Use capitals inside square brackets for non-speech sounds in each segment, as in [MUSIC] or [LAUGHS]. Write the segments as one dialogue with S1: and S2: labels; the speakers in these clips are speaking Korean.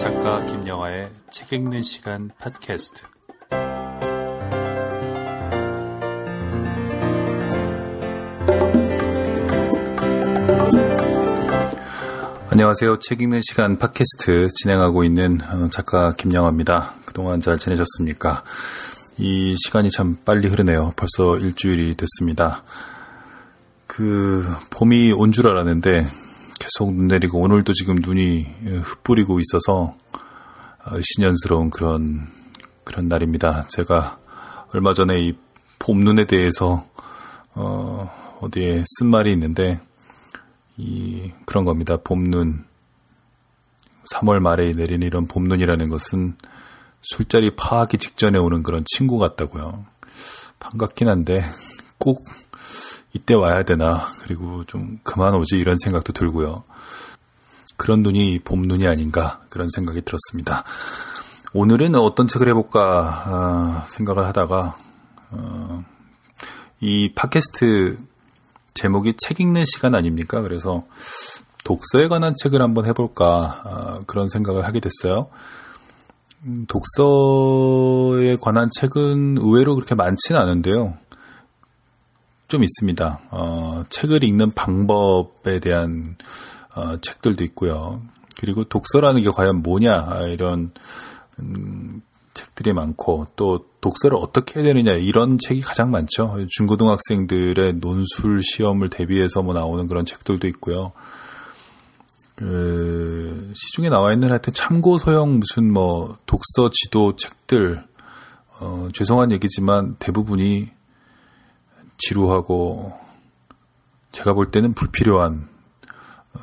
S1: 작가 김영하의 책 읽는 시간 팟캐스트. 안녕하세요. 책 읽는 시간 팟캐스트 진행하고 있는 어, 작가 김영하입니다. 그동안 잘 지내셨습니까? 이 시간이 참 빨리 흐르네요. 벌써 일주일이 됐습니다. 그 봄이 온 줄 알았는데 계속 눈 내리고 오늘도 지금 눈이 흩뿌리고 있어서 어, 신년스러운 그런 그런 날입니다. 제가 얼마 전에 이 봄눈에 대해서 어 어디에 쓴 말이 있는데 이 그런 겁니다. 봄눈 3월 말에 내리는 이런 봄눈이라는 것은 술자리 파하기 직전에 오는 그런 친구 같다고요. 반갑긴 한데 꼭 이때 와야 되나 그리고 좀 그만 오지 이런 생각도 들고요. 그런 눈이 봄 눈이 아닌가 그런 생각이 들었습니다. 오늘은 어떤 책을 해볼까 아, 생각을 하다가 어, 이 팟캐스트 제목이 책 읽는 시간 아닙니까? 그래서 독서에 관한 책을 한번 해볼까 아, 그런 생각을 하게 됐어요. 음, 독서에 관한 책은 의외로 그렇게 많지는 않은데요. 좀 있습니다. 어, 책을 읽는 방법에 대한 어, 책들도 있고요. 그리고 독서라는 게 과연 뭐냐 이런 음, 책들이 많고 또 독서를 어떻게 해야 되느냐 이런 책이 가장 많죠. 중고등학생들의 논술 시험을 대비해서 뭐 나오는 그런 책들도 있고요. 그 시중에 나와 있는 하여튼 참고 소형 무슨 뭐 독서 지도 책들 어, 죄송한 얘기지만 대부분이 지루하고 제가 볼 때는 불필요한 어,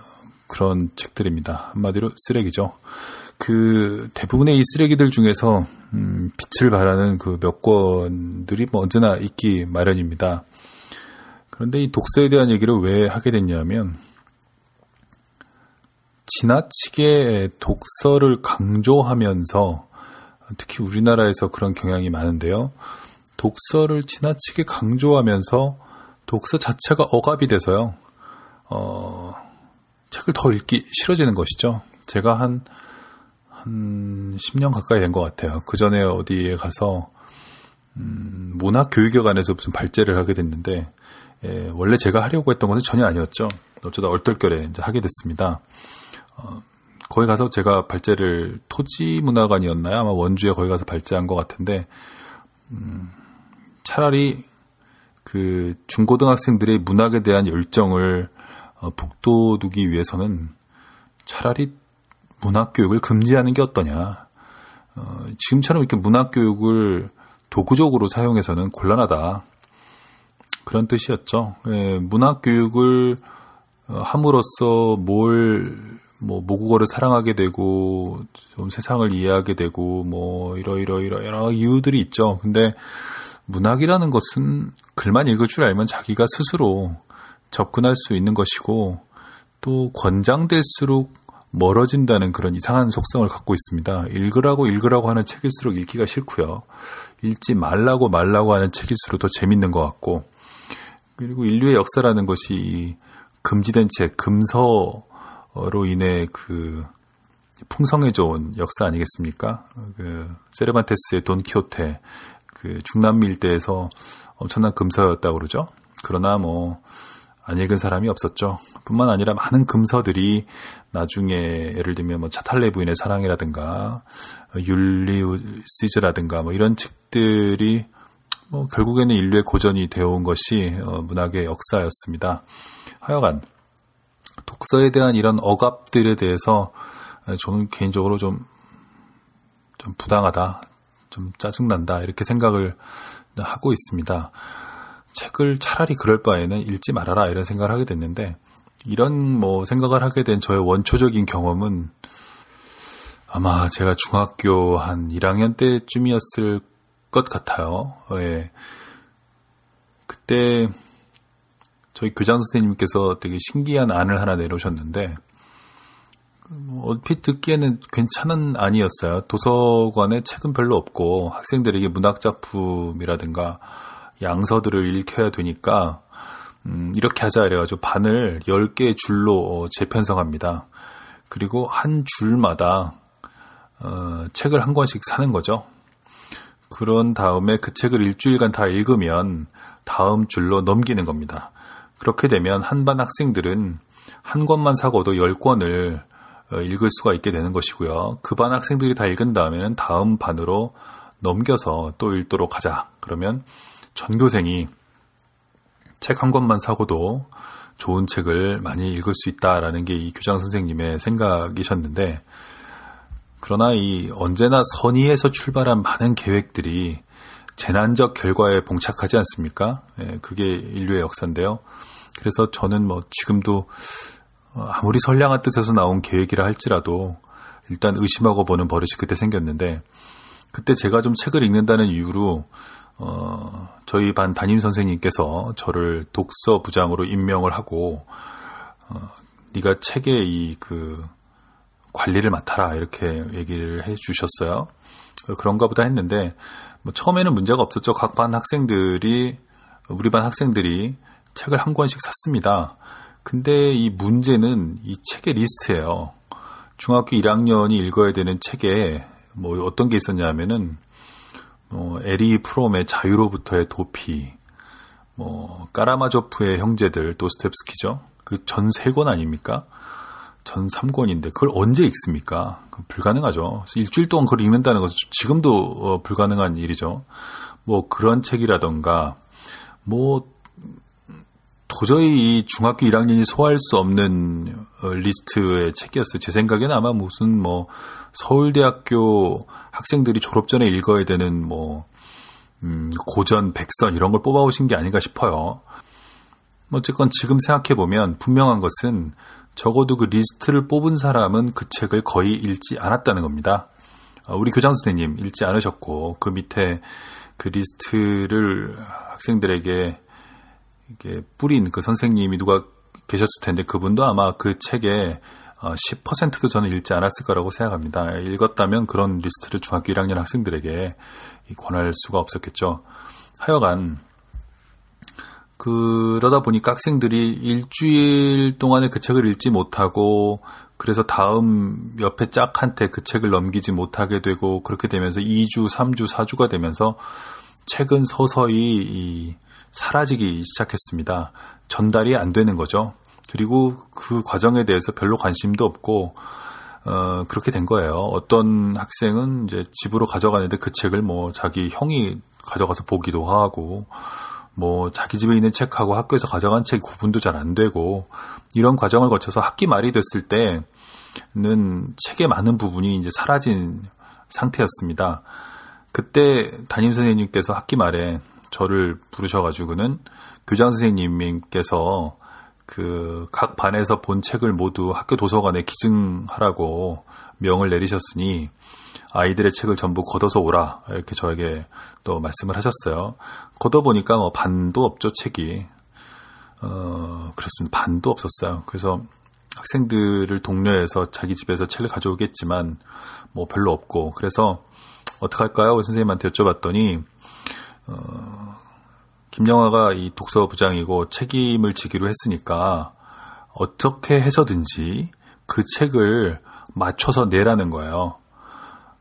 S1: 그런 책들입니다. 한마디로 쓰레기죠. 그 대부분의 이 쓰레기들 중에서 음, 빛을 발하는 그 몇 권들이 뭐 언제나 있기 마련입니다. 그런데 이 독서에 대한 얘기를 왜 하게 됐냐면 지나치게 독서를 강조하면서 특히 우리나라에서 그런 경향이 많은데요. 독서를 지나치게 강조하면서 독서 자체가 억압이 돼서요. 어, 책을 더 읽기 싫어지는 것이죠. 제가 한, 한 10년 가까이 된 것 같아요. 그 전에 어디에 가서, 음, 문학교육여관에서 무슨 발제를 하게 됐는데, 예, 원래 제가 하려고 했던 것은 전혀 아니었죠. 어쩌다 얼떨결에 이제 하게 됐습니다. 어, 거기 가서 제가 발제를 토지문화관이었나요? 아마 원주에 거기 가서 발제한 것 같은데, 음, 차라리 그 중고등학생들의 문학에 대한 열정을 어, 북돋우기 위해서는 차라리 문학 교육을 금지하는 게 어떠냐. 어, 지금처럼 이렇게 문학 교육을 도구적으로 사용해서는 곤란하다. 그런 뜻이었죠. 예, 문학 교육을 어, 함으로써 뭘, 뭐, 모국어를 사랑하게 되고, 좀 세상을 이해하게 되고, 뭐, 이러이러, 이러, 이유들이 있죠. 근데, 문학이라는 것은 글만 읽을 줄 알면 자기가 스스로 접근할 수 있는 것이고 또 권장될수록 멀어진다는 그런 이상한 속성을 갖고 있습니다. 읽으라고 읽으라고 하는 책일수록 읽기가 싫고요. 읽지 말라고 말라고 하는 책일수록 더 재밌는 것 같고 그리고 인류의 역사라는 것이 금지된 책, 금서로 인해 그 풍성해져 온 역사 아니겠습니까? 그 세르반테스의 돈키호테, 그 중남미 일대에서 엄청난 금서였다고 그러죠. 그러나 뭐, 안 읽은 사람이 없었죠. 뿐만 아니라 많은 금서들이 나중에 예를 들면 뭐 차탈레 부인의 사랑이라든가 율리시즈라든가 뭐 이런 책들이 뭐 결국에는 인류의 고전이 되어온 것이 어, 문학의 역사였습니다. 하여간 독서에 대한 이런 억압들에 대해서 저는 개인적으로 좀, 좀 부당하다, 좀 짜증난다 이렇게 생각을 하고 있습니다. 책을 차라리 그럴 바에는 읽지 말아라 이런 생각을 하게 됐는데 이런 뭐 생각을 하게 된 저의 원초적인 경험은 아마 제가 중학교 한 1학년 때쯤이었을 것 같아요. 예. 그때 저희 교장 선생님께서 되게 신기한 안을 하나 내놓으셨는데 뭐 얼핏 듣기에는 괜찮은 안이었어요. 도서관에 책은 별로 없고 학생들에게 문학 작품이라든가 양서들을 읽혀야 되니까 음, 이렇게 하자 이래가지고 반을 10개의 줄로 어, 재편성합니다. 그리고 한 줄마다 어, 책을 한 권씩 사는 거죠. 그런 다음에 그 책을 일주일간 다 읽으면 다음 줄로 넘기는 겁니다. 그렇게 되면 한반 학생들은 한 권만 사고도 10권을 어, 읽을 수가 있게 되는 것이고요. 그 반 학생들이 다 읽은 다음에는 다음 반으로 넘겨서 또 읽도록 하자. 그러면 전교생이 책 한 권만 사고도 좋은 책을 많이 읽을 수 있다라는 게 이 교장 선생님의 생각이셨는데 그러나 이 언제나 선의에서 출발한 많은 계획들이 재난적 결과에 봉착하지 않습니까? 예, 그게 인류의 역사인데요. 그래서 저는 뭐 지금도 어, 아무리 선량한 뜻에서 나온 계획이라 할지라도 일단 의심하고 보는 버릇이 그때 생겼는데 그때 제가 좀 책을 읽는다는 이유로 어, 저희 반 담임 선생님께서 저를 독서 부장으로 임명을 하고 어, 네가 책의 이 그 관리를 맡아라 이렇게 얘기를 해주셨어요. 그런가 보다 했는데 뭐 처음에는 문제가 없었죠. 각 반 학생들이 우리 반 학생들이 책을 한 권씩 샀습니다. 근데 이 문제는 이 책의 리스트예요. 중학교 1학년이 읽어야 되는 책에 뭐 어떤 게 있었냐면은 뭐 에리 프롬의 자유로부터의 도피, 뭐 까라마조프의 형제들 도스텝스키죠. 그 전 세 권 아닙니까? 전 3권인데 그걸 언제 읽습니까? 불가능하죠. 일주일 동안 그걸 읽는다는 것은 지금도 어, 불가능한 일이죠. 뭐 그런 책이라던가 뭐 도저히 이 중학교 1학년이 소화할 수 없는 어, 리스트의 책이었어요. 제 생각에는 아마 무슨 뭐 서울대학교 학생들이 졸업 전에 읽어야 되는 뭐 음, 고전, 백선 이런 걸 뽑아오신 게 아닌가 싶어요. 어쨌건 지금 생각해 보면 분명한 것은 적어도 그 리스트를 뽑은 사람은 그 책을 거의 읽지 않았다는 겁니다. 어, 우리 교장 선생님 읽지 않으셨고 그 밑에 그 리스트를 학생들에게 이게 뿌린 그 선생님이 누가 계셨을 텐데 그분도 아마 그 책에 10%도 어, 저는 읽지 않았을 거라고 생각합니다. 읽었다면 그런 리스트를 중학교 1학년 학생들에게 권할 수가 없었겠죠. 하여간 그러다 보니까 학생들이 일주일 동안에 그 책을 읽지 못하고 그래서 다음 옆에 짝한테 그 책을 넘기지 못하게 되고 그렇게 되면서 2주, 3주, 4주가 되면서 책은 서서히 사라지기 시작했습니다. 전달이 안 되는 거죠. 그리고 그 과정에 대해서 별로 관심도 없고 어, 그렇게 된 거예요. 어떤 학생은 이제 집으로 가져가는데 그 책을 뭐 자기 형이 가져가서 보기도 하고 뭐 자기 집에 있는 책하고 학교에서 가져간 책 구분도 잘 안 되고 이런 과정을 거쳐서 학기 말이 됐을 때는 책의 많은 부분이 이제 사라진 상태였습니다. 그때 담임 선생님께서 학기 말에 저를 부르셔가지고는 교장 선생님께서 그 각 반에서 본 책을 모두 학교 도서관에 기증하라고 명을 내리셨으니 아이들의 책을 전부 걷어서 오라 이렇게 저에게 또 말씀을 하셨어요. 걷어 보니까 뭐 반도 없죠 책이 어 그렇습니다 반도 없었어요. 그래서 학생들을 독려해서 자기 집에서 책을 가져오겠지만 뭐 별로 없고 그래서 어떻게 할까요? 선생님한테 여쭤봤더니 어, 김영화가 이 독서 부장이고 책임을 지기로 했으니까 어떻게 해서든지 그 책을 맞춰서 내라는 거예요.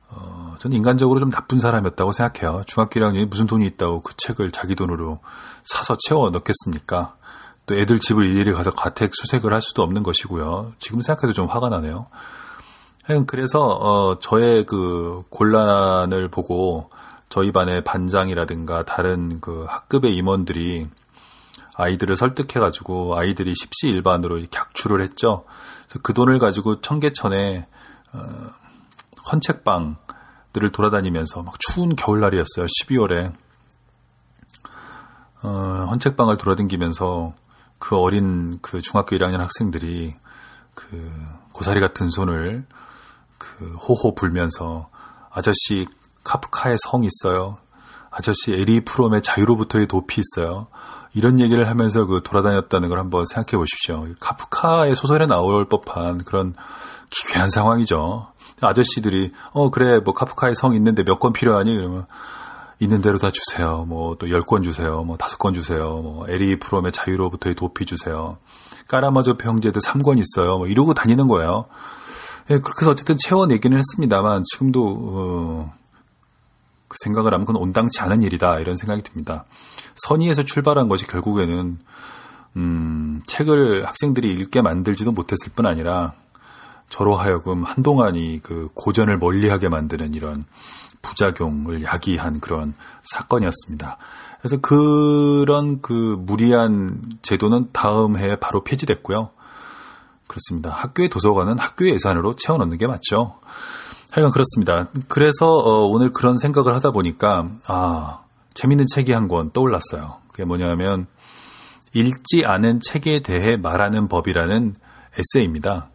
S1: 어, 저는 인간적으로 좀 나쁜 사람이었다고 생각해요. 중학교 1학년이 무슨 돈이 있다고 그 책을 자기 돈으로 사서 채워 넣겠습니까? 또 애들 집을 일일이 가서 가택 수색을 할 수도 없는 것이고요. 지금 생각해도 좀 화가 나네요. 그래서 어, 저의 그 곤란을 보고 저희 반의 반장이라든가 다른 그 학급의 임원들이 아이들을 설득해가지고 아이들이 십시일반으로 격추를 했죠. 그래서 그 돈을 가지고 청계천에 어, 헌책방들을 돌아다니면서 막 추운 겨울날이었어요. 12월에 어, 헌책방을 돌아다니면서 그 어린 그 중학교 1학년 학생들이 그 고사리 같은 손을 그 호호 불면서 아저씨 카프카의 성 있어요. 아저씨 에리히 프롬의 자유로부터의 도피 있어요. 이런 얘기를 하면서 그 돌아다녔다는 걸 한번 생각해 보십시오. 카프카의 소설에 나올 법한 그런 기괴한 상황이죠. 아저씨들이 어 그래 뭐 카프카의 성 있는데 몇 권 필요하니 그러면 있는 대로 다 주세요. 뭐 또 열 권 주세요. 뭐 다섯 권 주세요. 뭐 에리히 프롬의 자유로부터의 도피 주세요. 까라마조 형제들 3권 있어요. 뭐 이러고 다니는 거예요. 예, 그렇게 해서 어쨌든 채워내기는 했습니다만 지금도 어, 그 생각을 하면 그건 온당치 않은 일이다 이런 생각이 듭니다. 선의에서 출발한 것이 결국에는 음, 책을 학생들이 읽게 만들지도 못했을 뿐 아니라 저로 하여금 한동안이 그 고전을 멀리하게 만드는 이런 부작용을 야기한 그런 사건이었습니다. 그래서 그런 그 무리한 제도는 다음 해에 바로 폐지됐고요. 그렇습니다. 학교의 도서관은 학교의 예산으로 채워 넣는 게 맞죠. 하여간 그렇습니다. 그래서 어, 오늘 그런 생각을 하다 보니까 아 재밌는 책이 한 권 떠올랐어요. 그게 뭐냐면 읽지 않은 책에 대해 말하는 법이라는 에세이입니다.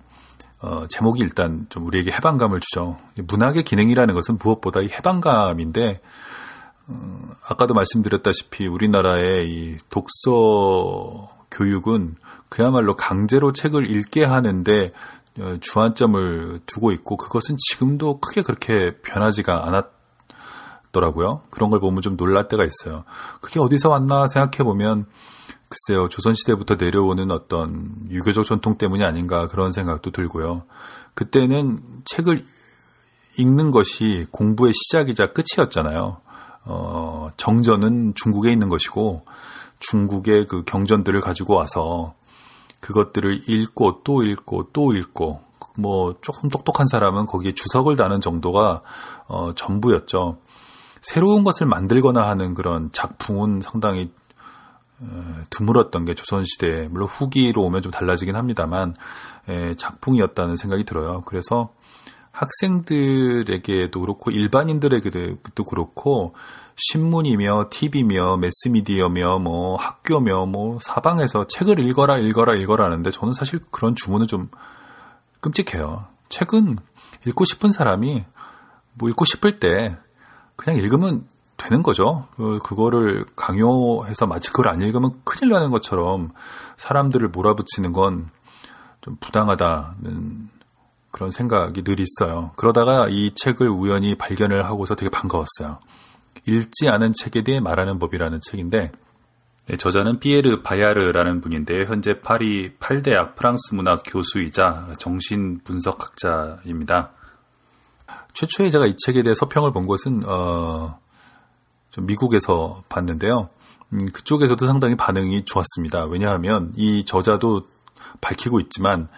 S1: 어, 제목이 일단 좀 우리에게 해방감을 주죠. 문학의 기능이라는 것은 무엇보다 이 해방감인데 어, 아까도 말씀드렸다시피 우리나라의 이 독서 교육은 그야말로 강제로 책을 읽게 하는데 어, 주안점을 두고 있고 그것은 지금도 크게 그렇게 변하지가 않았더라고요. 그런 걸 보면 좀 놀랄 때가 있어요. 그게 어디서 왔나 생각해 보면 글쎄요, 조선시대부터 내려오는 어떤 유교적 전통 때문이 아닌가 그런 생각도 들고요. 그때는 책을 읽는 것이 공부의 시작이자 끝이었잖아요. 어, 정전은 중국에 있는 것이고 중국의 그 경전들을 가지고 와서 그것들을 읽고 또 읽고 또 읽고 뭐 조금 똑똑한 사람은 거기에 주석을 다는 정도가 어, 전부였죠. 새로운 것을 만들거나 하는 그런 작품은 상당히 드물었던 게 조선시대, 물론 후기로 오면 좀 달라지긴 합니다만, 작품이었다는 생각이 들어요. 그래서 학생들에게도 그렇고, 일반인들에게도 그렇고, 신문이며, TV며, 매스미디어며, 뭐, 학교며, 뭐, 사방에서 책을 읽어라, 읽어라, 읽어라 하는데, 저는 사실 그런 주문은 좀 끔찍해요. 책은 읽고 싶은 사람이, 뭐, 읽고 싶을 때, 그냥 읽으면 되는 거죠. 그, 그거를 강요해서 마치 그걸 안 읽으면 큰일 나는 것처럼 사람들을 몰아붙이는 건 좀 부당하다는 그런 생각이 늘 있어요. 그러다가 이 책을 우연히 발견을 하고서 되게 반가웠어요. 읽지 않은 책에 대해 말하는 법이라는 책인데 네, 저자는 피에르 바야르라는 분인데 현재 파리 8대학 프랑스 문학 교수이자 정신 분석학자입니다. 최초에 제가 이 책에 대해 서평을 본 것은 어, 좀 미국에서 봤는데요. 음, 그쪽에서도 상당히 반응이 좋았습니다. 왜냐하면 이 저자도 밝히고 있지만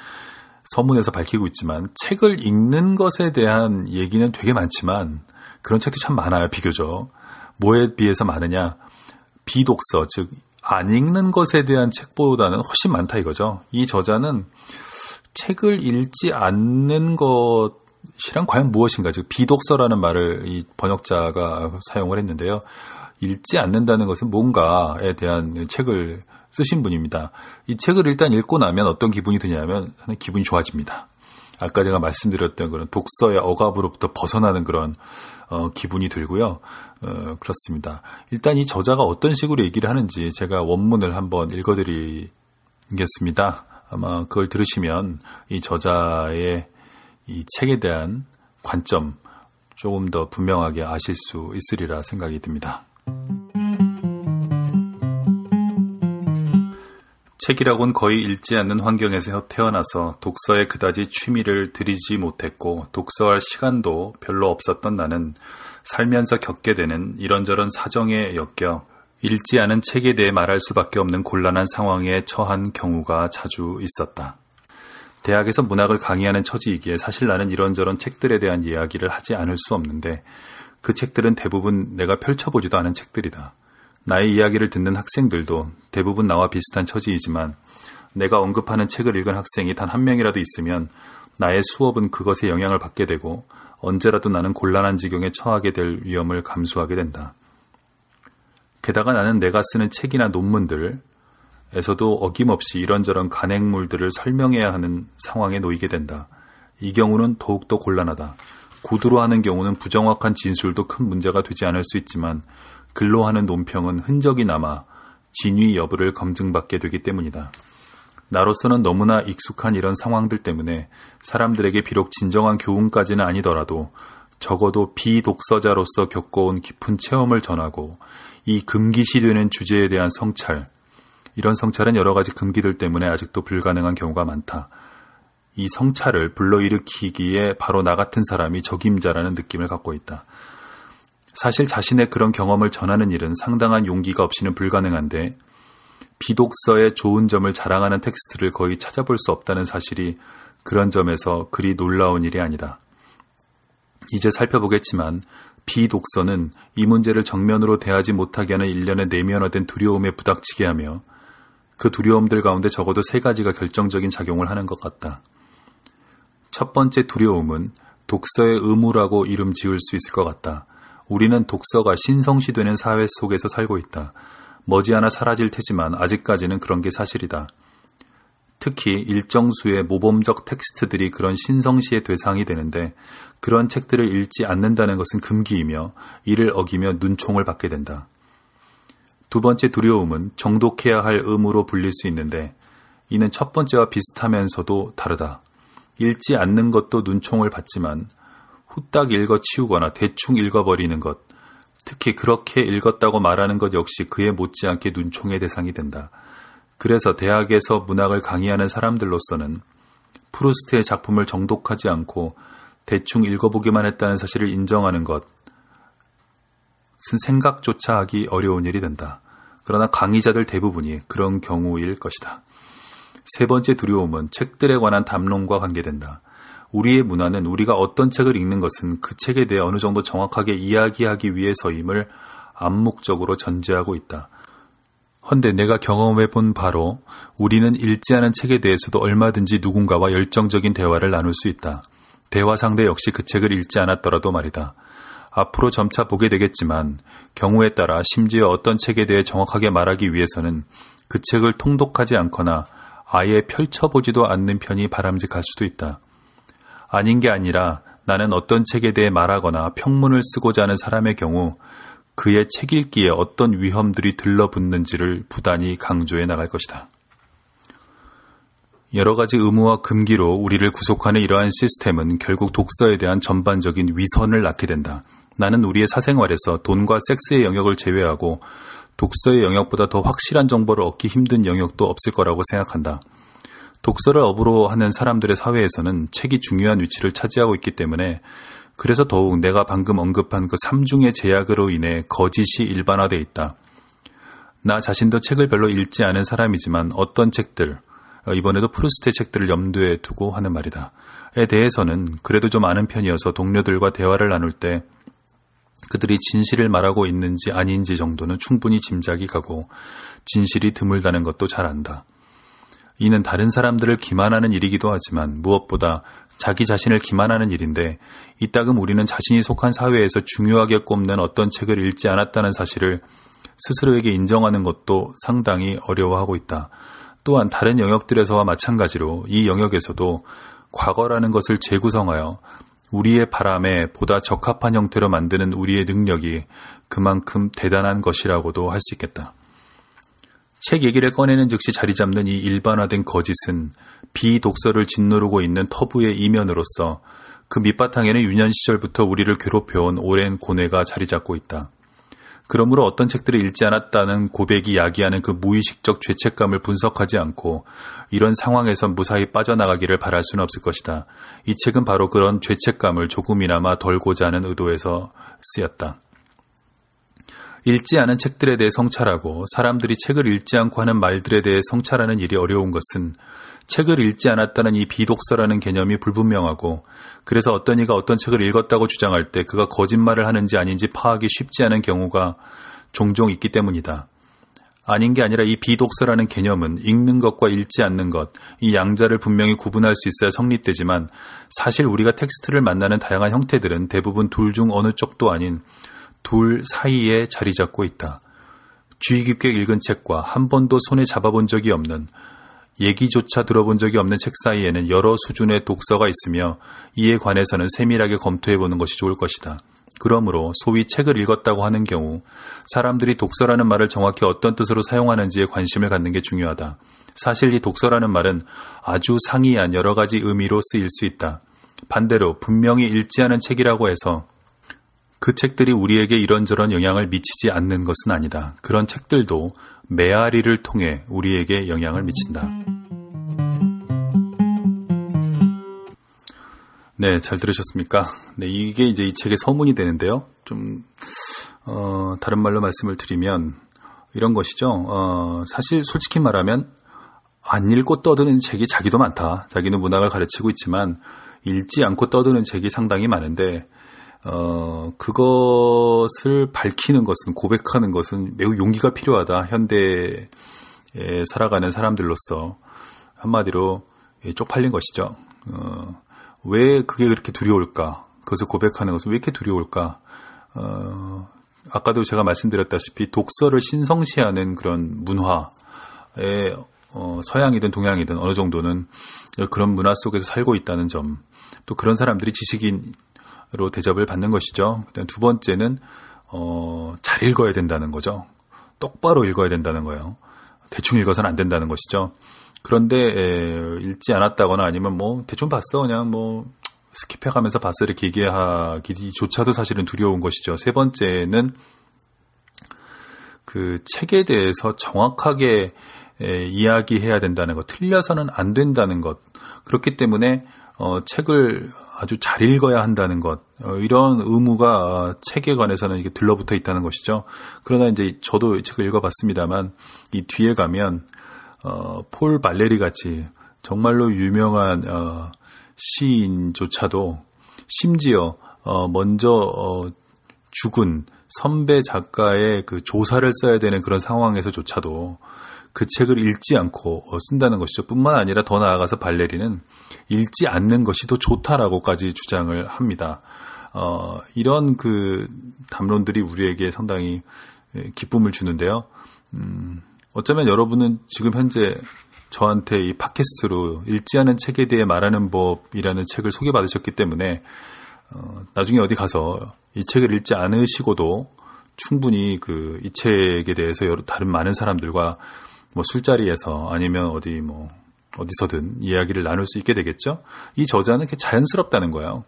S1: 서문에서 밝히고 있지만 책을 읽는 것에 대한 얘기는 되게 많지만 그런 책도 참 많아요. 비교적 뭐에 비해서 많으냐 비독서 즉 안 읽는 것에 대한 책보다는 훨씬 많다 이거죠. 이 저자는 책을 읽지 않는 것 시란 과연 무엇인가? 즉 비독서라는 말을 이 번역자가 사용을 했는데요. 읽지 않는다는 것은 뭔가에 대한 책을 쓰신 분입니다. 이 책을 일단 읽고 나면 어떤 기분이 드냐면 기분이 좋아집니다. 아까 제가 말씀드렸던 그런 독서의 억압으로부터 벗어나는 그런 어, 기분이 들고요. 어, 그렇습니다. 일단 이 저자가 어떤 식으로 얘기를 하는지 제가 원문을 한번 읽어드리겠습니다. 아마 그걸 들으시면 이 저자의 이 책에 대한 관점 조금 더 분명하게 아실 수 있으리라 생각이 듭니다. 책이라곤 거의 읽지 않는 환경에서 태어나서 독서에 그다지 취미를 들이지 못했고 독서할 시간도 별로 없었던 나는 살면서 겪게 되는 이런저런 사정에 엮여 읽지 않은 책에 대해 말할 수밖에 없는 곤란한 상황에 처한 경우가 자주 있었다. 대학에서 문학을 강의하는 처지이기에 사실 나는 이런저런 책들에 대한 이야기를 하지 않을 수 없는데 그 책들은 대부분 내가 펼쳐보지도 않은 책들이다. 나의 이야기를 듣는 학생들도 대부분 나와 비슷한 처지이지만 내가 언급하는 책을 읽은 학생이 단 한 명이라도 있으면 나의 수업은 그것에 영향을 받게 되고 언제라도 나는 곤란한 지경에 처하게 될 위험을 감수하게 된다. 게다가 나는 내가 쓰는 책이나 논문들, 에서도 어김없이 이런저런 간행물들을 설명해야 하는 상황에 놓이게 된다. 이 경우는 더욱더 곤란하다. 구두로 하는 경우는 부정확한 진술도 큰 문제가 되지 않을 수 있지만 글로 하는 논평은 흔적이 남아 진위 여부를 검증받게 되기 때문이다. 나로서는 너무나 익숙한 이런 상황들 때문에 사람들에게 비록 진정한 교훈까지는 아니더라도 적어도 비독서자로서 겪어온 깊은 체험을 전하고 이 금기시되는 주제에 대한 성찰, 이런 성찰은 여러 가지 금기들 때문에 아직도 불가능한 경우가 많다. 이 성찰을 불러일으키기에 바로 나 같은 사람이 적임자라는 느낌을 갖고 있다. 사실 자신의 그런 경험을 전하는 일은 상당한 용기가 없이는 불가능한데 비독서의 좋은 점을 자랑하는 텍스트를 거의 찾아볼 수 없다는 사실이 그런 점에서 그리 놀라운 일이 아니다. 이제 살펴보겠지만 비독서는 이 문제를 정면으로 대하지 못하게 하는 일련의 내면화된 두려움에 부닥치게 하며 그 두려움들 가운데 적어도 세 가지가 결정적인 작용을 하는 것 같다. 첫 번째 두려움은 독서의 의무라고 이름 지을 수 있을 것 같다. 우리는 독서가 신성시되는 사회 속에서 살고 있다. 머지않아 사라질 테지만 아직까지는 그런 게 사실이다. 특히 일정 수의 모범적 텍스트들이 그런 신성시의 대상이 되는데 그런 책들을 읽지 않는다는 것은 금기이며 이를 어기며 눈총을 받게 된다. 두 번째 두려움은 정독해야 할 의무로 불릴 수 있는데 이는 첫 번째와 비슷하면서도 다르다. 읽지 않는 것도 눈총을 받지만 후딱 읽어 치우거나 대충 읽어버리는 것, 특히 그렇게 읽었다고 말하는 것 역시 그에 못지않게 눈총의 대상이 된다. 그래서 대학에서 문학을 강의하는 사람들로서는 프루스트의 작품을 정독하지 않고 대충 읽어보기만 했다는 사실을 인정하는 것은 생각조차 하기 어려운 일이 된다. 그러나 강의자들 대부분이 그런 경우일 것이다. 세 번째 두려움은 책들에 관한 담론과 관계된다. 우리의 문화는 우리가 어떤 책을 읽는 것은 그 책에 대해 어느 정도 정확하게 이야기하기 위해서임을 암묵적으로 전제하고 있다. 헌데 내가 경험해 본 바로 우리는 읽지 않은 책에 대해서도 얼마든지 누군가와 열정적인 대화를 나눌 수 있다. 대화 상대 역시 그 책을 읽지 않았더라도 말이다. 앞으로 점차 보게 되겠지만 경우에 따라 심지어 어떤 책에 대해 정확하게 말하기 위해서는 그 책을 통독하지 않거나 아예 펼쳐보지도 않는 편이 바람직할 수도 있다. 아닌 게 아니라 나는 어떤 책에 대해 말하거나 평문을 쓰고자 하는 사람의 경우 그의 책 읽기에 어떤 위험들이 들러붙는지를 부단히 강조해 나갈 것이다. 여러 가지 의무와 금기로 우리를 구속하는 이러한 시스템은 결국 독서에 대한 전반적인 위선을 낳게 된다. 나는 우리의 사생활에서 돈과 섹스의 영역을 제외하고 독서의 영역보다 더 확실한 정보를 얻기 힘든 영역도 없을 거라고 생각한다. 독서를 업으로 하는 사람들의 사회에서는 책이 중요한 위치를 차지하고 있기 때문에 그래서 더욱 내가 방금 언급한 그 3중의 제약으로 인해 거짓이 일반화돼 있다. 나 자신도 책을 별로 읽지 않은 사람이지만 어떤 책들, 어, 이번에도 프루스트의 책들을 염두에 두고 하는 말이다. 에 대해서는 그래도 좀 아는 편이어서 동료들과 대화를 나눌 때 그들이 진실을 말하고 있는지 아닌지 정도는 충분히 짐작이 가고 진실이 드물다는 것도 잘 안다. 이는 다른 사람들을 기만하는 일이기도 하지만 무엇보다 자기 자신을 기만하는 일인데 이따금 우리는 자신이 속한 사회에서 중요하게 꼽는 어떤 책을 읽지 않았다는 사실을 스스로에게 인정하는 것도 상당히 어려워하고 있다. 또한 다른 영역들에서와 마찬가지로 이 영역에서도 과거라는 것을 재구성하여 우리의 바람에 보다 적합한 형태로 만드는 우리의 능력이 그만큼 대단한 것이라고도 할 수 있겠다. 책 얘기를 꺼내는 즉시 자리 잡는 이 일반화된 거짓은 비독서를 짓누르고 있는 터부의 이면으로서 그 밑바탕에는 유년 시절부터 우리를 괴롭혀온 오랜 고뇌가 자리 잡고 있다. 그러므로 어떤 책들을 읽지 않았다는 고백이 야기하는 그 무의식적 죄책감을 분석하지 않고 이런 상황에서 무사히 빠져나가기를 바랄 수는 없을 것이다. 이 책은 바로 그런 죄책감을 조금이나마 덜고자 하는 의도에서 쓰였다. 읽지 않은 책들에 대해 성찰하고 사람들이 책을 읽지 않고 하는 말들에 대해 성찰하는 일이 어려운 것은 책을 읽지 않았다는 이 비독서라는 개념이 불분명하고 그래서 어떤 이가 어떤 책을 읽었다고 주장할 때 그가 거짓말을 하는지 아닌지 파악이 쉽지 않은 경우가 종종 있기 때문이다. 아닌 게 아니라 이 비독서라는 개념은 읽는 것과 읽지 않는 것, 이 양자를 분명히 구분할 수 있어야 성립되지만 사실 우리가 텍스트를 만나는 다양한 형태들은 대부분 둘 중 어느 쪽도 아닌 둘 사이에 자리 잡고 있다. 주의 깊게 읽은 책과 한 번도 손에 잡아본 적이 없는 얘기조차 들어본 적이 없는 책 사이에는 여러 수준의 독서가 있으며 이에 관해서는 세밀하게 검토해 보는 것이 좋을 것이다. 그러므로 소위 책을 읽었다고 하는 경우 사람들이 독서라는 말을 정확히 어떤 뜻으로 사용하는지에 관심을 갖는 게 중요하다. 사실 이 독서라는 말은 아주 상이한 여러 가지 의미로 쓰일 수 있다. 반대로 분명히 읽지 않은 책이라고 해서 그 책들이 우리에게 이런저런 영향을 미치지 않는 것은 아니다. 그런 책들도 메아리를 통해 우리에게 영향을 미친다. 네, 잘 들으셨습니까? 네, 이게 이제 이 책의 서문이 되는데요. 좀, 어, 다른 말로 말씀을 드리면, 이런 것이죠. 어, 사실 솔직히 말하면, 안 읽고 떠드는 책이 자기도 많다. 자기는 문학을 가르치고 있지만, 읽지 않고 떠드는 책이 상당히 많은데, 어, 그것을 밝히는 것은, 고백하는 것은 매우 용기가 필요하다. 현대에 살아가는 사람들로서. 한마디로 쪽팔린 것이죠. 어, 왜 그게 그렇게 두려울까? 그것을 고백하는 것은 왜 이렇게 두려울까? 어, 아까도 제가 말씀드렸다시피 독서를 신성시하는 그런 문화에 어, 서양이든 동양이든 어느 정도는 그런 문화 속에서 살고 있다는 점, 또 그런 사람들이 지식인으 로 대접을 받는 것이죠. 두 번째는 어, 잘 읽어야 된다는 거죠. 똑바로 읽어야 된다는 거예요. 대충 읽어서는 안 된다는 것이죠. 그런데 에, 읽지 않았다거나 아니면 뭐 대충 봤어 그냥 뭐 스킵해가면서 봤어 이렇게 얘기하기조차도 사실은 두려운 것이죠. 세 번째는 그 책에 대해서 정확하게 에, 이야기해야 된다는 것, 틀려서는 안 된다는 것. 그렇기 때문에 어, 책을 아주 잘 읽어야 한다는 것 어, 이런 의무가 책에 관해서는 이게 들러붙어 있다는 것이죠. 그러나 이제 저도 이 책을 읽어봤습니다만 이 뒤에 가면 어, 폴 발레리 같이 정말로 유명한 어, 시인조차도 심지어 어, 먼저 어, 죽은 선배 작가의 그 조사를 써야 되는 그런 상황에서조차도 그 책을 읽지 않고 어, 쓴다는 것이죠. 뿐만 아니라 더 나아가서 발레리는 읽지 않는 것이 더 좋다라고까지 주장을 합니다. 어, 이런 그 담론들이 우리에게 상당히 예, 기쁨을 주는데요. 음, 어쩌면 여러분은 지금 현재 저한테 이 팟캐스트로 읽지 않은 책에 대해 말하는 법이라는 책을 소개받으셨기 때문에 어, 나중에 어디 가서 이 책을 읽지 않으시고도 충분히 그 이 책에 대해서 여러 다른 많은 사람들과 뭐 술자리에서 아니면 어디 뭐 어디서든 이야기를 나눌 수 있게 되겠죠. 이 저자는 그 자연스럽다는 거예요.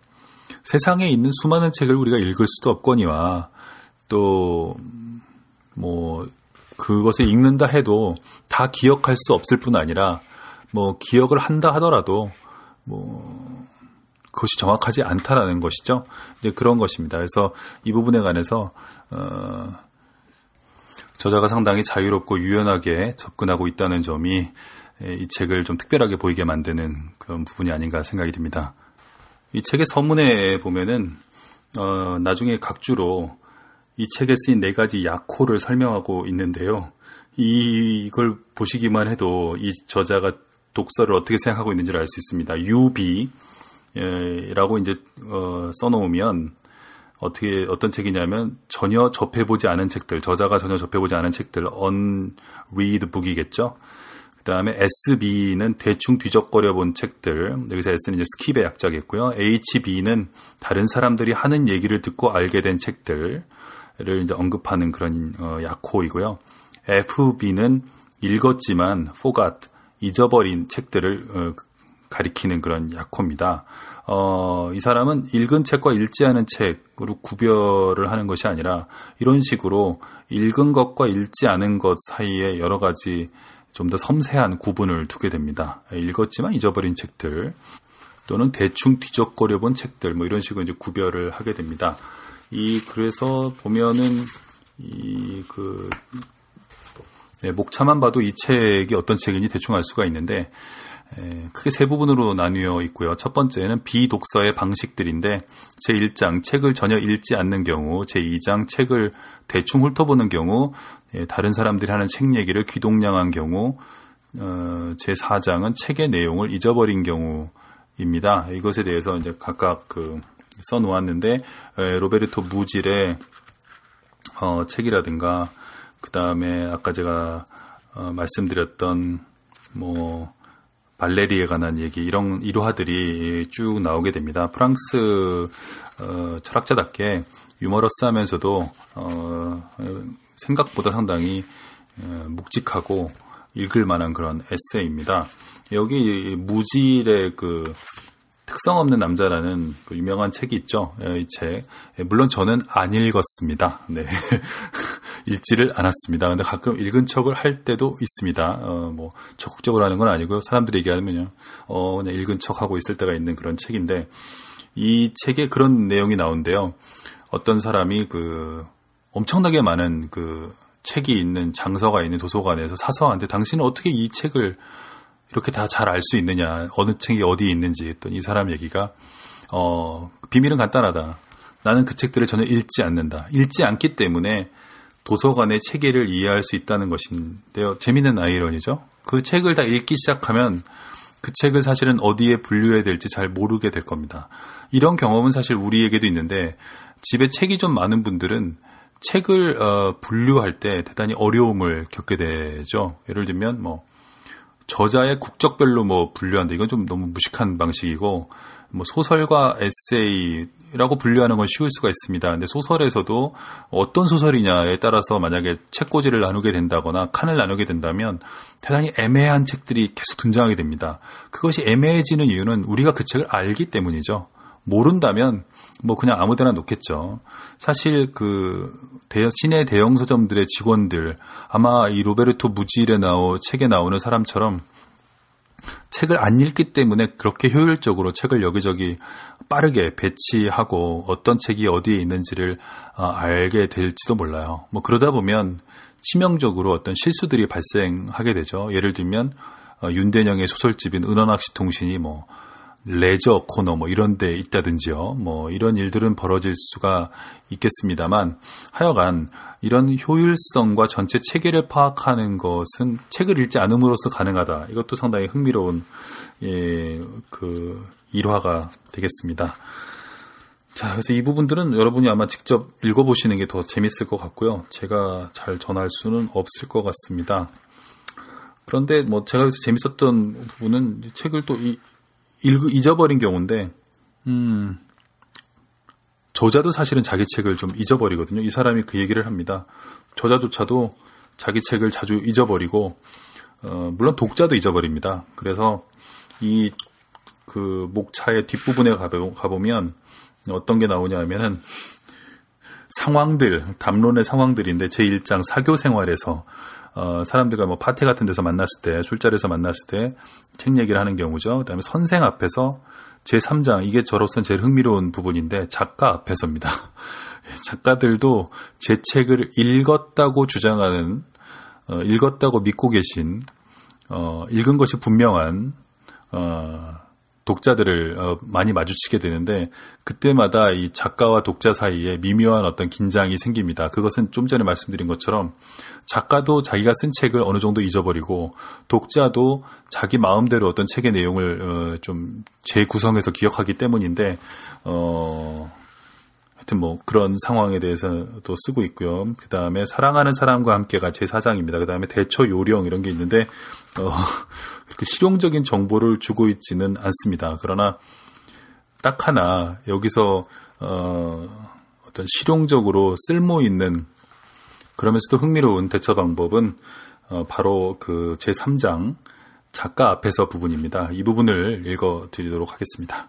S1: 세상에 있는 수많은 책을 우리가 읽을 수도 없거니와 또 뭐 그것을 읽는다 해도 다 기억할 수 없을 뿐 아니라 뭐 기억을 한다 하더라도 뭐 그것이 정확하지 않다라는 것이죠. 이제 그런 것입니다. 그래서 이 부분에 관해서 어 저자가 상당히 자유롭고 유연하게 접근하고 있다는 점이 이 책을 좀 특별하게 보이게 만드는 그런 부분이 아닌가 생각이 듭니다. 이 책의 서문에 보면은 어 나중에 각주로 이 책에 쓰인 네 가지 약호를 설명하고 있는데요. 이걸 보시기만 해도 이 저자가 독서를 어떻게 생각하고 있는지를 알 수 있습니다. UB라고 이제 어, 써놓으면 어떻게 어떤 책이냐면 전혀 접해보지 않은 책들, 저자가 전혀 접해보지 않은 책들, unread book이겠죠. 그 다음에 SB는 대충 뒤적거려 본 책들, 여기서 S는 이제 skim의 약자겠고요. HB는 다른 사람들이 하는 얘기를 듣고 알게 된 책들, 를 이제 언급하는 그런 어, 약호이고요. FB는 읽었지만 forgot 잊어버린 책들을 어, 가리키는 그런 약호입니다. 어, 이 사람은 읽은 책과 읽지 않은 책으로 구별을 하는 것이 아니라 이런 식으로 읽은 것과 읽지 않은 것 사이에 여러 가지 좀 더 섬세한 구분을 두게 됩니다. 읽었지만 잊어버린 책들 또는 대충 뒤적거려 본 책들 뭐 이런 식으로 이제 구별을 하게 됩니다. 이 그래서 보면은 이그 네, 목차만 봐도 이 책이 어떤 책인지 대충 알 수가 있는데 에, 크게 세 부분으로 나뉘어 있고요. 첫 번째는 비독서의 방식들인데 제1장 책을 전혀 읽지 않는 경우, 제2장 책을 대충 훑어보는 경우, 예, 다른 사람들이 하는 책 얘기를 귀동냥한 경우, 어, 제4장은 책의 내용을 잊어버린 경우입니다. 이것에 대해서 이제 각각 그 써놓았는데 로베르토 무질의 어, 책이라든가 그 다음에 아까 제가 어, 말씀드렸던 뭐 발레리에 관한 얘기 이런 일화들이 쭉 나오게 됩니다. 프랑스 어, 철학자답게 유머러스하면서도 어, 생각보다 상당히 어, 묵직하고 읽을 만한 그런 에세이입니다. 여기 무질의 그 특성 없는 남자라는 그 유명한 책이 있죠. 예, 이 책. 예, 물론 저는 안 읽었습니다. 네. [LAUGHS] 읽지를 않았습니다. 근데 가끔 읽은 척을 할 때도 있습니다. 어, 뭐, 적극적으로 하는 건 아니고요. 사람들이 얘기하면요. 어, 그냥 읽은 척 하고 있을 때가 있는 그런 책인데, 이 책에 그런 내용이 나온대요. 어떤 사람이 그 엄청나게 많은 그 책이 있는 장서가 있는 도서관에서 사서한테 당신은 어떻게 이 책을 이렇게 다 잘 알 수 있느냐 어느 책이 어디에 있는지 했더니 이 사람 얘기가 어 비밀은 간단하다. 나는 그 책들을 전혀 읽지 않는다. 읽지 않기 때문에 도서관의 체계를 이해할 수 있다는 것인데요. 재미있는 아이러니죠. 그 책을 다 읽기 시작하면 그 책을 사실은 어디에 분류해야 될지 잘 모르게 될 겁니다. 이런 경험은 사실 우리에게도 있는데 집에 책이 좀 많은 분들은 책을 어, 분류할 때 대단히 어려움을 겪게 되죠. 예를 들면 뭐 저자의 국적별로 뭐 분류한다. 이건 좀 너무 무식한 방식이고 뭐 소설과 에세이라고 분류하는 건 쉬울 수가 있습니다. 근데 소설에서도 어떤 소설이냐에 따라서 만약에 책꽂이를 나누게 된다거나 칸을 나누게 된다면 대단히 애매한 책들이 계속 등장하게 됩니다. 그것이 애매해지는 이유는 우리가 그 책을 알기 때문이죠. 모른다면 뭐 그냥 아무데나 놓겠죠. 사실 그 대여, 시내 대형 서점들의 직원들 아마 이 로베르토 무지일에 나오 책에 나오는 사람처럼 책을 안 읽기 때문에 그렇게 효율적으로 책을 여기저기 빠르게 배치하고 어떤 책이 어디에 있는지를 어, 알게 될지도 몰라요. 뭐 그러다 보면 치명적으로 어떤 실수들이 발생하게 되죠. 예를 들면 어, 윤대영의 소설집인 은원학시 통신이 뭐 레저 코너 뭐 이런 데 있다든지요. 뭐 이런 일들은 벌어질 수가 있겠습니다만 하여간 이런 효율성과 전체 체계를 파악하는 것은 책을 읽지 않음으로써 가능하다. 이것도 상당히 흥미로운 예, 그 일화가 되겠습니다. 자, 그래서 이 부분들은 여러분이 아마 직접 읽어보시는 게 더 재밌을 것 같고요. 제가 잘 전할 수는 없을 것 같습니다. 그런데 뭐 제가 여기서 재밌었던 부분은 책을 또 이, 잊어버린 경우인데, 음, 저자도 사실은 자기 책을 좀 잊어버리거든요. 이 사람이 그 얘기를 합니다. 저자조차도 자기 책을 자주 잊어버리고, 어, 물론 독자도 잊어버립니다. 그래서 이 그 목차의 뒷부분에 가보면 어떤 게 나오냐 하면은 상황들, 담론의 상황들인데 제1장 사교 생활에서 어, 사람들과 뭐 파티 같은 데서 만났을 때, 술자리에서 만났을 때 책 얘기를 하는 경우죠. 그다음에 선생 앞에서 제 3장 이게 저로서는 제일 흥미로운 부분인데 작가 앞에서입니다. [LAUGHS] 작가들도 제 책을 읽었다고 주장하는 어, 읽었다고 믿고 계신 어, 읽은 것이 분명한 어, 독자들을 어, 많이 마주치게 되는데 그때마다 이 작가와 독자 사이에 미묘한 어떤 긴장이 생깁니다. 그것은 좀 전에 말씀드린 것처럼 작가도 자기가 쓴 책을 어느 정도 잊어버리고 독자도 자기 마음대로 어떤 책의 내용을 어, 좀 재구성해서 기억하기 때문인데 어 하여튼 뭐 그런 상황에 대해서도 쓰고 있고요. 그 다음에 사랑하는 사람과 함께가 제 사장입니다. 그 다음에 대처 요령 이런 게 있는데 어, 그렇게 실용적인 정보를 주고 있지는 않습니다. 그러나 딱 하나 여기서 어, 어떤 실용적으로 쓸모 있는 그러면서도 흥미로운 대처 방법은 어, 바로 그 제 3장 작가 앞에서 부분입니다. 이 부분을 읽어 드리도록 하겠습니다.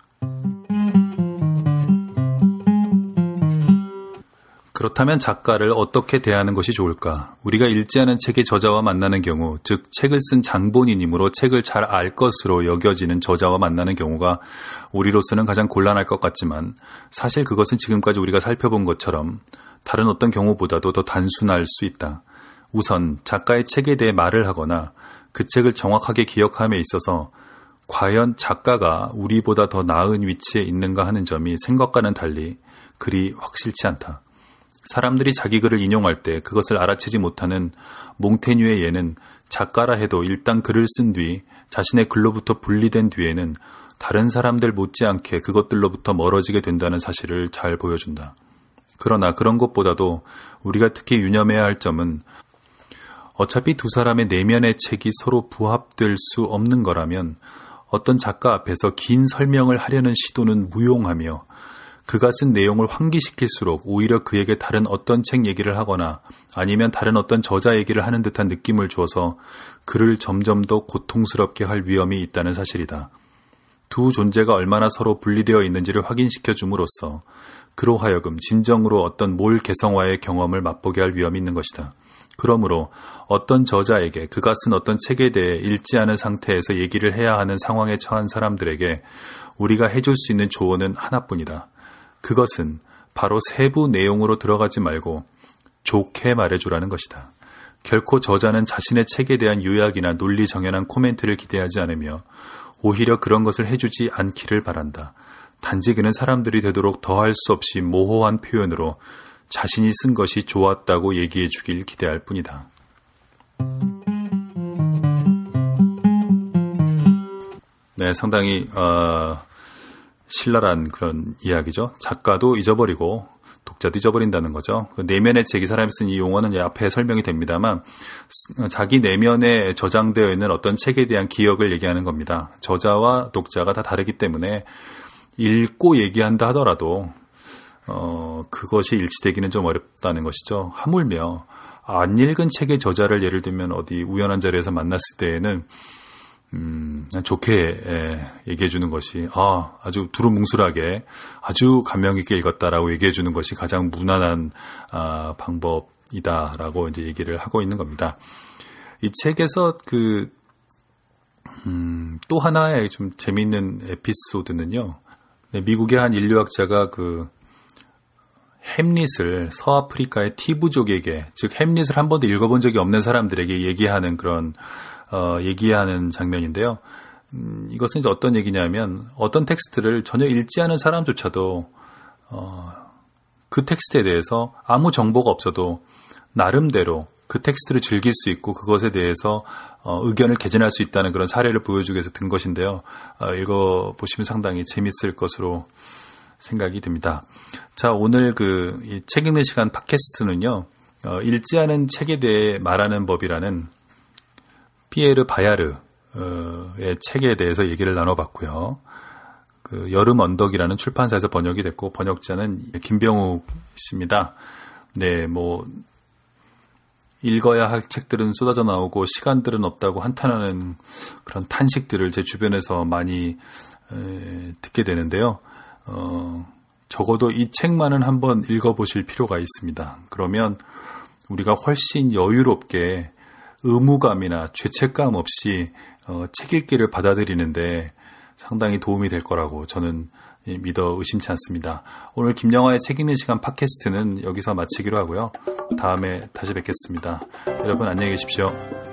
S1: 그렇다면 작가를 어떻게 대하는 것이 좋을까? 우리가 않은 책의 저자와 만나는 경우, 즉 책을 쓴 장본인이므로 책을 잘 알 것으로 여겨지는 저자와 만나는 경우가 우리로서는 가장 곤란할 것 같지만 사실 그것은 지금까지 우리가 살펴본 것처럼 다른 어떤 경우보다도 더 단순할 수 있다. 우선 작가의 책에 대해 말을 하거나 그 책을 정확하게 기억함에 있어서 과연 작가가 우리보다 더 나은 위치에 있는가 하는 점이 생각과는 달리 그리 확실치 않다. 사람들이 자기 글을 인용할 때 그것을 알아채지 못하는 몽테뉴의 예는 작가라 해도 일단 글을 쓴 뒤 자신의 글로부터 분리된 뒤에는 다른 사람들 못지않게 그것들로부터 멀어지게 된다는 사실을 잘 보여준다. 그러나 그런 것보다도 우리가 특히 유념해야 할 점은 어차피 두 사람의 내면의 책이 서로 부합될 수 없는 거라면 어떤 작가 앞에서 긴 설명을 하려는 시도는 무용하며 그가 쓴 내용을 환기시킬수록 오히려 그에게 다른 어떤 책 얘기를 하거나 아니면 다른 어떤 저자 얘기를 하는 듯한 느낌을 주어서 그를 점점 더 고통스럽게 할 위험이 있다는 사실이다. 두 존재가 얼마나 서로 분리되어 있는지를 확인시켜 줌으로써 그로 하여금 진정으로 어떤 몰 개성화의 경험을 맛보게 할 위험이 있는 것이다. 그러므로 어떤 저자에게 그가 쓴 어떤 책에 대해 읽지 않은 상태에서 얘기를 해야 하는 상황에 처한 사람들에게 우리가 해줄 수 있는 조언은 하나뿐이다. 그것은 바로 세부 내용으로 들어가지 말고 좋게 말해주라는 것이다. 결코 저자는 자신의 책에 대한 요약이나 논리 정연한 코멘트를 기대하지 않으며 오히려 그런 것을 해주지 않기를 바란다. 단지 그는 사람들이 되도록 더할 수 없이 모호한 표현으로 자신이 쓴 것이 좋았다고 얘기해 주길 기대할 뿐이다. 네, 상당히 어, 신랄한 그런 이야기죠. 작가도 잊어버리고 독자도 잊어버린다는 거죠. 그 내면의 책이 사람이 쓴 이 용어는 앞에 설명이 됩니다만 자기 내면에 저장되어 있는 어떤 책에 대한 기억을 얘기하는 겁니다. 저자와 독자가 다 다르기 때문에 읽고 얘기한다 하더라도 어, 그것이 일치되기는 좀 어렵다는 것이죠. 하물며 안 읽은 책의 저자를 예를 들면 어디 우연한 자리에서 만났을 때에는 음, 좋게 예, 얘기해 주는 것이 아, 아주 두루뭉술하게 아주 감명 있게 읽었다라고 얘기해 주는 것이 가장 무난한 아, 방법이다라고 이제 얘기를 하고 있는 겁니다. 이 책에서 그 음, 또 하나의 좀 재미있는 에피소드는요. 네, 미국의 한 인류학자가 그 햄릿을 서아프리카의 티부족에게 즉 햄릿을 한 번도 읽어본 적이 없는 사람들에게 얘기하는 그런 어, 얘기하는 장면인데요. 음, 이것은 이제 어떤 얘기냐면 어떤 텍스트를 전혀 읽지 않은 사람조차도 어, 그 텍스트에 대해서 아무 정보가 없어도 나름대로 그 텍스트를 즐길 수 있고 그것에 대해서 어, 의견을 개진할 수 있다는 그런 사례를 보여주기 위해서 든 것인데요. 어, 읽어 보시면 상당히 재밌을 것으로 생각이 듭니다. 자, 오늘 그 책 읽는 시간 팟캐스트는요. 어, 읽지 않은 책에 대해 말하는 법이라는 피에르 바야르의 책에 대해서 얘기를 나눠봤고요. 그 여름 언덕이라는 출판사에서 번역이 됐고 번역자는 김병욱 씨입니다. 네, 뭐 읽어야 할 책들은 쏟아져 나오고 시간들은 없다고 한탄하는 그런 탄식들을 제 주변에서 많이 에, 듣게 되는데요. 어, 적어도 이 책만은 한번 읽어보실 필요가 있습니다. 그러면 우리가 훨씬 여유롭게 의무감이나 죄책감 없이 어, 책 읽기를 받아들이는데 상당히 도움이 될 거라고 저는 믿어 의심치 않습니다. 오늘 김영화의 책 읽는 시간 팟캐스트는 여기서 마치기로 하고요. 다음에 다시 뵙겠습니다. 여러분 안녕히 계십시오.